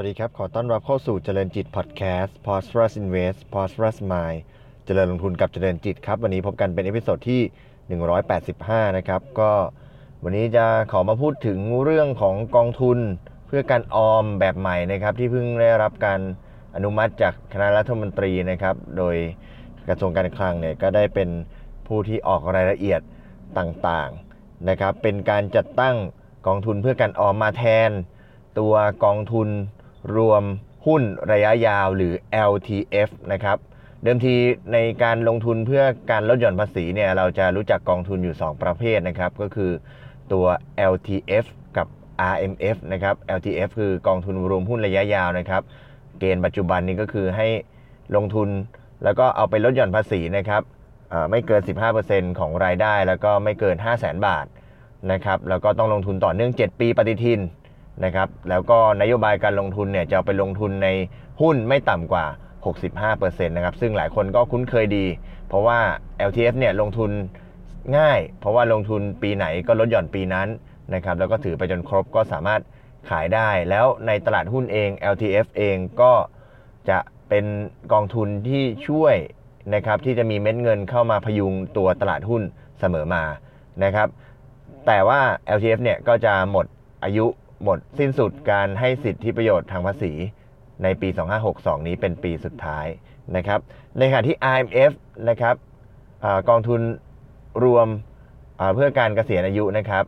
สวัสดีครับ ขอต้อนรับเข้าสู่เจริญจิต podcast Prosperous Invest Prosperous Mind เจริญลงทุนกับเจริญจิตครับ วันนี้พบกันเป็น episode ที่ 185 นะครับ ก็วันนี้จะขอมาพูดถึงเรื่องของกองทุนเพื่อการออมแบบใหม่นะครับ ที่เพิ่งได้รับการอนุมัติจากคณะรัฐมนตรีนะครับ โดยกระทรวงการคลังเนี่ยก็ได้เป็นผู้ที่ออกรายละเอียดต่างๆนะครับ เป็นการจัดตั้งกองทุนเพื่อการออมมาแทนตัวกองทุน รวมหุ้นระยะยาวหรือ LTF นะครับ เดิมทีในการลงทุนเพื่อการลดหย่อนภาษีเนี่ยเราจะรู้จักกองทุนอยู่ 2 ประเภทนะครับ ก็คือตัว LTF กับ RMF นะครับ LTF คือกองทุนรวมหุ้นระยะยาวนะครับ เกณฑ์ปัจจุบันนี้ก็คือให้ลงทุนแล้วก็เอาไปลดหย่อนภาษีนะครับไม่เกิน 15%ของรายได้ แล้วก็ไม่เกิน 5 0 0 0 0 0 บาทนะครับ แล้วก็ต้องลงทุนต่อเนื่อง 7 ปีปฏิทิน นะครับแล้วก็นโยบายการลงทุนเนี่ยจะเอาไปลงทุนในหุ้นไม่ต่ำกว่า 65%นะครับซึ่งหลายคนก็คุ้นเคยดี เพราะว่า LTF เนี่ยลงทุนง่าย เพราะว่าลงทุนปีไหนก็ลดหย่อนปีนั้นนะครับแล้วก็ถือไปจนครบก็สามารถขายได้ แล้วในตลาดหุ้นเอง LTF เองก็จะเป็นกองทุนที่ช่วยนะครับที่จะมีเม็ดเงินเข้ามาพยุงตัวตลาดหุ้นเสมอมานะครับแต่ว่า LTF เนี่ยก็จะหมดอายุ หมดสิ้นสุดการให้สิทธิประโยชน์ทางภาษีในปี 2562 นี้เป็นปีสุดท้ายนะครับ ในขณะที่ IMF นะครับอกองทุนรวมเพื่อการเกษียณอายุนะครับ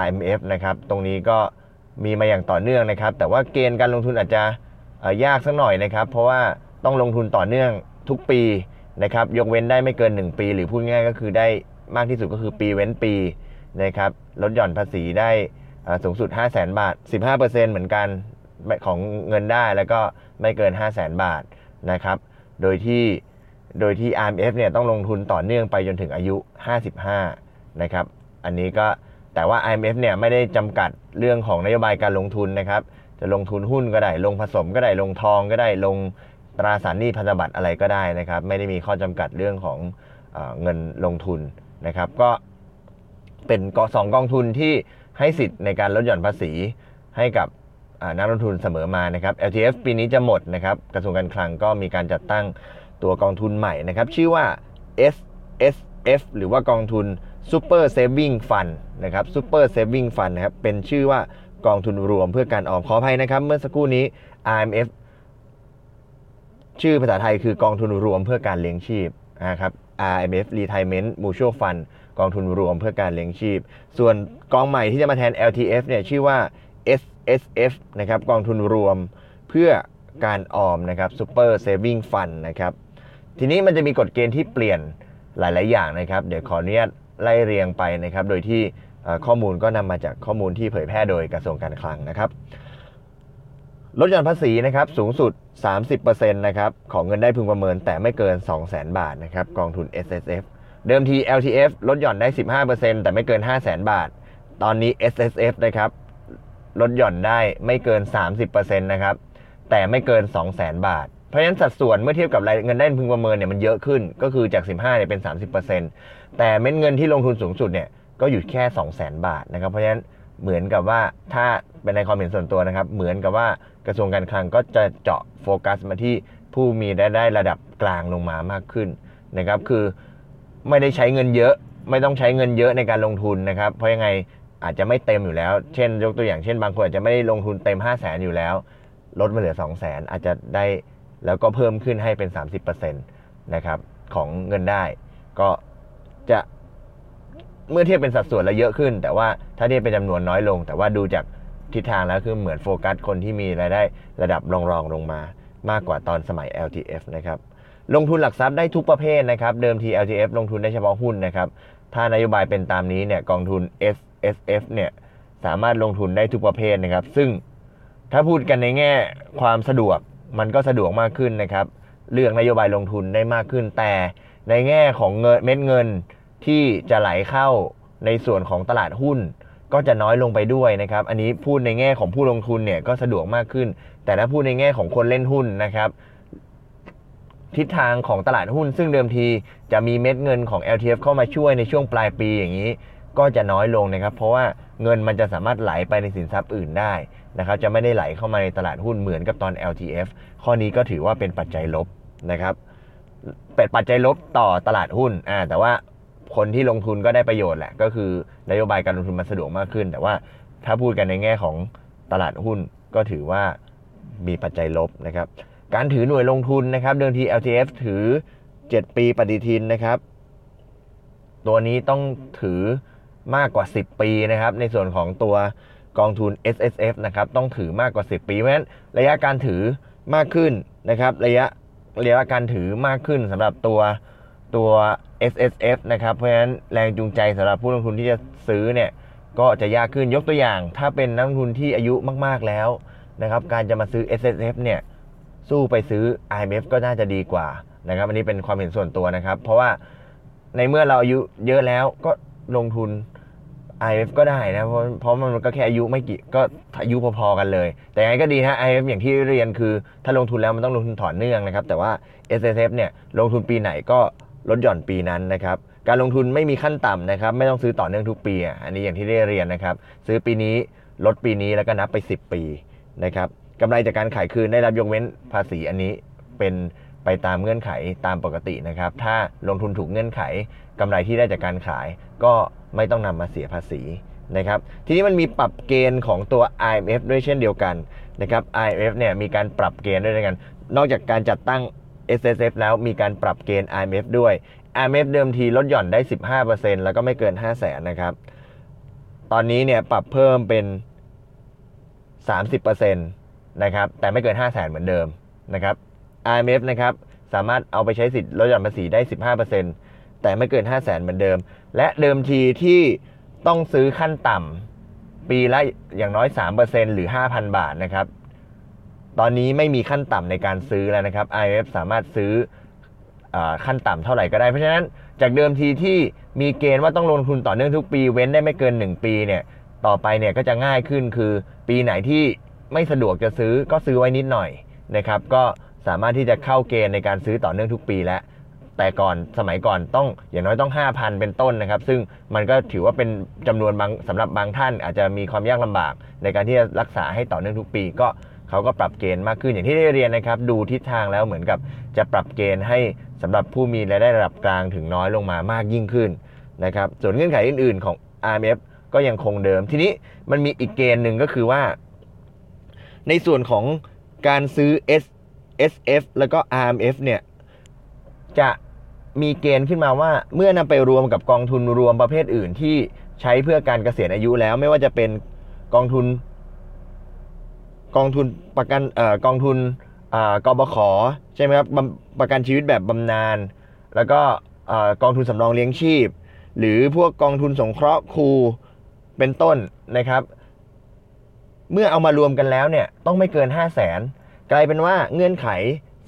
RMF นะครับ ตรงนี้ก็มีมาอย่างต่อเนื่องนะครับ แต่ว่าเกณฑ์การลงทุนอาจจะยากสักหน่อยนะครับ เพราะว่าต้องลงทุนต่อเนื่องทุกปีนะครับ ยกเว้นได้ไม่เกิน 1 ปี หรือพูดง่ายก็คือได้มากที่สุดก็คือปีเว้นปีนะครับ ลดหย่อนภาษีได้ สูงสุด 5 0 0แสนบาท 15%เหมือนกันของเงินได้แล้วก็ไม่เกิน 5 0 0แสนบาทนะครับ โดยที่โดยที่ RMF เนี่ยต้องลงทุนต่อเนื่องไปจนถึงอายุ 55 นะครับ อันนี้ก็แต่ว่า IMF เนี่ยไม่ได้จำกัดเรื่องของนโยบายการลงทุนนะครับ จะลงทุนหุ้นก็ได้ ลงผสมก็ได้ ลงทองก็ได้ ลงตราสารหนี้พันธบัตรอะไรก็ได้นะครับ ไม่ได้มีข้อจำกัดเรื่องของเอเงินลงทุนนะครับ ก็เป็นกสองกองทุนที่ ให้สิทธิ์ในการลดหย่อนภาษีให้กับนักลงทุนเสมอมานะครับ LTF ปีนี้จะหมดนะครับ กระทรวงการคลังก็มีการจัดตั้งตัวกองทุนใหม่นะครับ ชื่อว่า S S F หรือว่ากองทุน Super Saving Fund นะครับ Super Saving Fund นะครับ เป็นชื่อว่ากองทุนรวมเพื่อการออมขออภัยนะครับ เมื่อสักครู่นี้ IMF ชื่อภาษาไทยคือกองทุนรวมเพื่อการเลี้ยงชีพนะครับ RMF Retirement Mutual Fund กองทุนรวมเพื่อการเลี้ยงชีพ ส่วนกองใหม่ที่จะมาแทน LTF เนี่ยชื่อว่า SSF นะครับกองทุนรวมเพื่อการออมนะครับ Super Saving Fund นะครับทีนี้มันจะมีกฎเกณฑ์ที่เปลี่ยนหลาย ๆ อย่างนะครับ เดี๋ยวขออนุญาตไล่เรียงไปนะครับ โดยที่ข้อมูลก็นำมาจากข้อมูลที่เผยแพร่โดยกระทรวงการคลังนะครับลดหย่อนภาษีนะครับสูงสุด 30%นะครับของเงินได้พึงประเมินแต่ไม่เกิน 200,000 บาทนะครับกองทุน S S F เดิมที LTF ลดหย่อนได้ 15%แต่ไม่เกิน 500,000 บาท ตอนนี้ S S F นะครับ ลดหย่อนได้ไม่เกิน 30%นะครับ แต่ไม่เกิน 200,000 บาท เพราะฉะนั้นสัดส่วนเมื่อเทียบกับรายเงินได้พึงประเมินเนี่ยมันเยอะขึ้น ก็คือจาก 15เนี่ยเป็น 30%แต่เม็ดเงินที่ลงทุนสูงสุดเนี่ยก็อยู่แค่ 200,000 บาทนะครับ เพราะฉะนั้นเหมือนกับว่าถ้าเป็นในความเห็นส่วนตัวนะครับ เหมือนกับว่ากระทรวงการคลังก็จะเจาะโฟกัสมาที่ผู้มีรายได้ระดับกลางลงมามากขึ้นนะครับ คือ ไม่ได้ใช้เงินเยอะ ไม่ต้องใช้เงินเยอะในการลงทุนนะครับ เพราะยังไงอาจจะไม่เต็มอยู่แล้ว เช่น ยกตัวอย่างเช่นบางคนอาจจะไม่ได้ลงทุนเต็ม 5 0 0แสนอยู่แล้ว ลดมาเหลือ 2 0 0แสนอาจจะได้แล้วก็เพิ่มขึ้นให้เป็น 30%นะครับของเงินได้ ก็จะเมื่อเทียบเป็นสัดส่วนแล้วเยอะขึ้น แต่ว่าถ้าเทียบเป็นจำนวนน้อยลง แต่ว่าดูจากทิศทางแล้วคือเหมือนโฟกัสคนที่มีรายได้ระดับรองๆลงมา มากกว่าตอนสมัย LTF นะครับ ลงทุนหลักทรัพย์ได้ทุกประเภทนะครับ เดิมที LTF ลงทุนได้เฉพาะหุ้นนะครับ ถ้านโยบายเป็นตามนี้เนี่ยกองทุน S S F เนี่ยสามารถลงทุนได้ทุกประเภทนะครับ ซึ่งถ้าพูดกันในแง่ความสะดวกมันก็สะดวกมากขึ้นนะครับ เลือกนโยบายลงทุนได้มากขึ้น แต่ในแง่ของเงินเม็ดเงินที่จะไหลเข้าในส่วนของตลาดหุ้น ก็จะน้อยลงไปด้วยนะครับ อันนี้พูดในแง่ของผู้ลงทุนเนี่ยก็สะดวกมากขึ้น แต่ถ้าพูดในแง่ของคนเล่นหุ้นนะครับ ทิศทางของตลาดหุ้น ซึ่งเดิมทีจะมีเม็ดเงินของ LTF เข้ามาช่วยในช่วงปลายปีอย่างนี้ ก็จะน้อยลงนะครับ เพราะว่าเงินมันจะสามารถไหลไปในสินทรัพย์อื่นได้นะครับ จะไม่ได้ไหลเข้ามาในตลาดหุ้นเหมือนกับตอน LTF ข้อนี้ก็ถือว่าเป็นปัจจัยลบนะครับเป็นปัจจัยลบต่อตลาดหุ้นอ่าแต่ว่าคนที่ลงทุนก็ได้ประโยชน์แหละ ก็คือนโยบายการลงทุนมันสะดวกมากขึ้น แต่ว่าถ้าพูดกันในแง่ของตลาดหุ้นก็ถือว่ามีปัจจัยลบนะครับ การถือหน่วยลงทุนนะครับเดิมที LTF ถือ 7 ปีปฏิทินนะครับ ตัวนี้ต้องถือมากกว่า 10 ปีนะครับ ในส่วนของตัวกองทุน S S F นะครับต้องถือมากกว่า 10 ปีเพราะฉะนั้นระยะการถือมากขึ้นนะครับ ระยะระยะการถือมากขึ้นสำหรับตัวตัว S S F นะครับเพราะฉะนั้นแรงจูงใจสำหรับผู้ลงทุนที่จะซื้อเนี่ยก็จะยากขึ้นยกตัวอย่าง ถ้าเป็นนักลงทุนที่อายุมาก ๆแล้วนะครับ การจะมาซื้อ S S F เนี่ย สู้ไปซื้อ IMF ก็น่าจะดีกว่านะครับ อันนี้เป็นความเห็นส่วนตัวนะครับ เพราะว่าในเมื่อเราอายุเยอะแล้วก็ลงทุน IF ก็ได้นะเพราะเพราะมันก็แค่อายุไม่กี่ก็อายุพอๆกันเลย แต่ยังไงก็ดีนะ IF อย่างที่เรียนคือถ้าลงทุนแล้วมันต้องลงทุนต่อเนื่องนะครับ แต่ว่า S S F เนี่ยลงทุนปีไหนก็ลดหย่อนปีนั้นนะครับ การลงทุนไม่มีขั้นต่ำนะครับ ไม่ต้องซื้อต่อเนื่องทุกปี อันนี้อย่างที่ได้เรียนนะครับ ซื้อปีนี้ลดปีนี้แล้วก็นับไป 10 ปีนะครับ กำไรจากการขายคืนได้รับยกเว้นภาษีอันนี้เป็นไปตามเงื่อนไขตามปกตินะครับ ถ้าลงทุนถูกเงื่อนไขกำไรที่ได้จากการขาย ก็ไม่ต้องนำมาเสียภาษีนะครับ ทีนี้มันมีปรับเกณฑ์ของตัว IMF ด้วยเช่นเดียวกันนะครับ IMF เนี่ยมีการปรับเกณฑ์ด้วยกัน นอกจากการจัดตั้ง S S F แล้วมีการปรับเกณฑ์ IMF ด้วย IMF เดิมทีลดหย่อนได้ 15%แล้วก็ไม่เกิน 5 0 0แสนนะครับ ตอนนี้เนี่ยปรับเพิ่มเป็น 30% นะครับแต่ไม่เกิน 5 0 0แสนเหมือนเดิมนะครับ IMF นะครับสามารถเอาไปใช้สิทธิ์ลดหย่อนภาษีได้ 15%แต่ไม่เกิน 5 0 0แสนเหมือนเดิม และเดิมทีที่ต้องซื้อขั้นต่ำปีละอย่างน้อย 3%หรือ 5,000 บาทนะครับตอนนี้ไม่มีขั้นต่ำในการซื้อแล้วนะครับ IMF สามารถซื้ออขั้นต่ำเท่าไหร่ก็ได้ เพราะฉะนั้นจากเดิมทีที่มีเกณฑ์ว่าต้องลงทุนต่อเนื่องทุกปี เว้นได้ไม่เกิน 1 ปีเนี่ยต่อไปเนี่ยก็จะง่ายขึ้นคือปีไหนที่ ไม่สะดวกจะซื้อก็ซื้อไว้นิดหน่อยนะครับ ก็สามารถที่จะเข้าเกณฑ์ในการซื้อต่อเนื่องทุกปีแล้วแต่ก่อนสมัยก่อนต้องอย่างน้อยต้อง 5,000 เป็นต้นนะครับ ซึ่งมันก็ถือว่าเป็นจำนวนบางสำหรับบางท่าน อาจจะมีความยากลำบาก ในการที่จะรักษาให้ต่อเนื่องทุกปี ก็เขาก็ปรับเกณฑ์มากขึ้นอย่างที่ได้เรียนนะครับ ดูทิศทางแล้วเหมือนกับจะปรับเกณฑ์ให้สำหรับผู้มีรายได้ระดับกลางถึงน้อยลงมามากยิ่งขึ้นนะครับส่วนเงื่อนไขอื่น ๆ ของ RMF ก็ยังคงเดิม ทีนี้มันมีอีกเกณฑ์หนึ่งก็คือว่า ในส่วนของการซื้อ S SF แล้วก็ RMF เนี่ย จะมีเกณฑ์ขึ้นมาว่า เมื่อนำไปรวมกับกองทุนรวมประเภทอื่นที่ใช้เพื่อการเกษียณอายุแล้ว ไม่ว่าจะเป็นกองทุน กองทุนประกันเอ่อกองทุนอ่ากบขใช่ไหมครับประกันชีวิตแบบบำนาญแล้วก็กองทุนสำรองเลี้ยงชีพ หรือพวกกองทุนสงเคราะห์ครูเป็นต้นนะครับ เมื่อเอามารวมกันแล้วเนี่ยต้องไม่เกิน 5 0 0แสนกลายเป็นว่าเงื่อนไข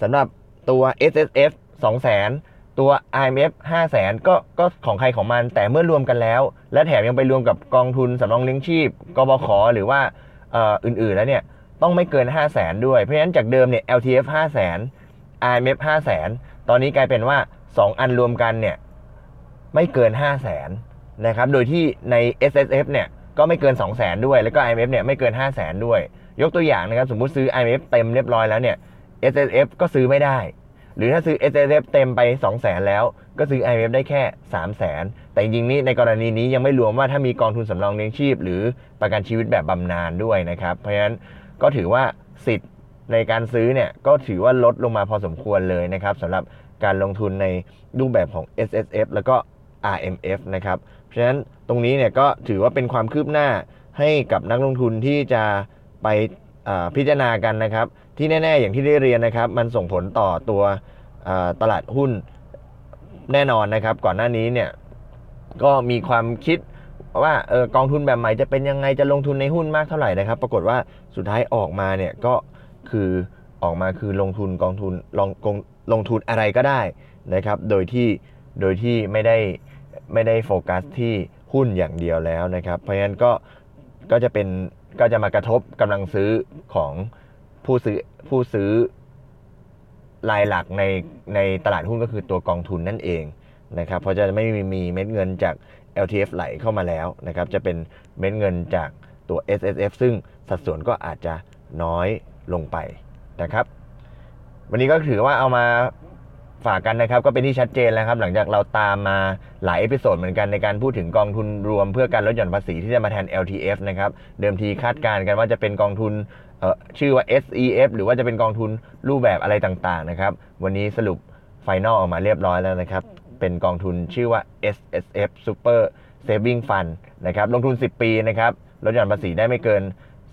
สำหรับตัว S S F 2 0 0 0 0 0ตัว I M F 5 0 0 0 0 0ก็ก็ของใครของมัน แต่เมื่อรวมกันแล้ว และแถมยังไปรวมกับกองทุนสำรองเลี้ยงชีพกบขหรือว่าเอ่ออื่นๆแล้วเนี่ยต้องไม่เกิน 5 0 0 0 0 0ด้วย เพราะฉะนั้นจากเดิมเนี่ย L T F 5 0 0 0 0 0 I M F 5 0 0 0 0ตอนนี้กลายเป็นว่า 2 อันรวมกันเนี่ยไม่เกิน 5 0 0 0 0 0นะครับ โดยที่ใน S S F เนี่ย ก็ไม่เกิน 2 0 0 0 0 0ด้วย แล้วก็ I M F เนี่ยไม่เกิน 5 0 0 0 0 0ด้วย ยกตัวอย่างนะครับสมมุติซื้อ I M F เต็มเรียบร้อยแล้วเนี่ย S S F ก็ซื้อไม่ได้ หรือถ้าซื้อ S S F เต็มไป 2 0 0 0 0 0แล้ว ก็ซื้อ I M F ได้แค่ 3 0 0 0 0 0แต่จริงๆนี่ในกรณีนี้ยังไม่รวมว่าถ้ามีกองทุนสำรองเลี้ยงชีพ หรือประกันชีวิตแบบบำนาญด้วยนะครับ เพราะฉะนั้นก็ถือว่าสิทธิ์ในการซื้อเนี่ยก็ถือว่าลดลงมาพอสมควรเลยนะครับสำหรับการลงทุนในรูปแบบของ S S F แล้วก็ R M F นะครับ เพราะฉะนั้นตรงนี้เนี่ยก็ถือว่าเป็นความคืบหน้าให้กับนักลงทุนที่จะไปพิจารณากันนะครับ ที่แน่ ๆ อย่างที่ได้เรียนนะครับ มันส่งผลต่อตัวตลาดหุ้นแน่นอนนะครับ ก่อนหน้านี้เนี่ยก็มีความคิดว่าออกองทุนแบบใหม่จะเป็นยังไงจะลงทุนในหุ้นมากเท่าไหร่นะครับ ปรากฏว่าสุดท้ายออกมาเนี่ยก็คือออกมาคือลงทุนกองทุนลงลงทุนอะไรก็ได้นะครับ โดยที่โดยที่ไม่ได้ ไม่ได้โฟกัสที่หุ้นอย่างเดียวแล้วนะครับ เพราะฉะนั้นก็ก็จะเป็นก็จะมากระทบกำลังซื้อของผู้ซื้อผู้ซื้อรายหลักในในตลาดหุ้นก็คือตัวกองทุนนั่นเองนะครับ เพราะจะไม่มีมีเม็ดเงินจาก LTF ไหลเข้ามาแล้วนะครับ จะเป็นเม็ดเงินจากตัว S S F ซึ่งสัดส่วนก็อาจจะน้อยลงไปนะครับ วันนี้ก็ถือว่าเอามา ฝากกันนะครับ ก็เป็นที่ชัดเจนแล้วครับ หลังจากเราตามมาหลาย episode เหมือนกันในการพูดถึงกองทุนรวมเพื่อการลดหย่อนภาษีที่จะมาแทน LTF นะครับ เดิมทีคาดการณ์กันว่าจะเป็นกองทุนชื่อว่า SEF หรือว่าจะเป็นกองทุนรูปแบบอะไรต่างๆนะครับ วันนี้สรุป final ออกมาเรียบร้อยแล้วนะครับ เป็นกองทุนชื่อว่า SSF Super Saving Fund นะครับ ลงทุน 10 ปีนะครับ ลดหย่อนภาษีได้ไม่เกิน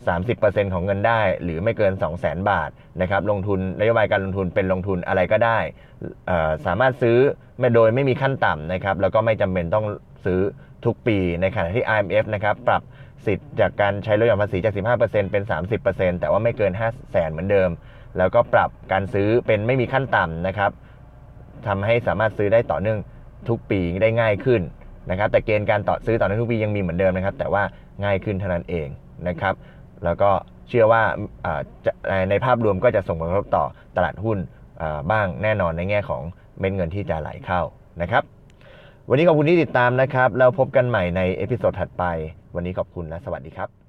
30%ของเงินได้ หรือไม่เกิน 200,000 บาทนะครับลงทุนนโยบายการลงทุนเป็นลงทุนอะไรก็ได้สามารถซื้อไม่โดยไม่มีขั้นต่ำนะครับแล้วก็ไม่จำเป็นต้องซื้อทุกปีในขณะที่ IMF นะครับปรับสิทธิ์จากการใช้ลดหย่อนภาษีจาก 15%เป็น 30%แต่ว่าไม่เกิน 5 0 0 0 0 0เหมือนเดิม แล้วก็ปรับการซื้อเป็นไม่มีขั้นต่ำนะครับทำให้สามารถซื้อได้ต่อเนื่องทุกปีได้ง่ายขึ้นนะครับแต่เกณฑ์การต่อซื้อต่อเนื่องทุกปียังมีเหมือนเดิมนะครับ แต่ว่าง่ายขึ้นเท่านั้นเองนะครับ แล้วก็เชื่อว่าในภาพรวมก็จะส่งผลกระทบต่อตลาดหุ้นบ้างแน่นอนในแง่ของเม็ดเงินที่จะไหลเข้านะครับ วันนี้ขอบคุณที่ติดตามนะครับ แล้วพบกันใหม่ใน episode ถัดไป วันนี้ขอบคุณและสวัสดีครับ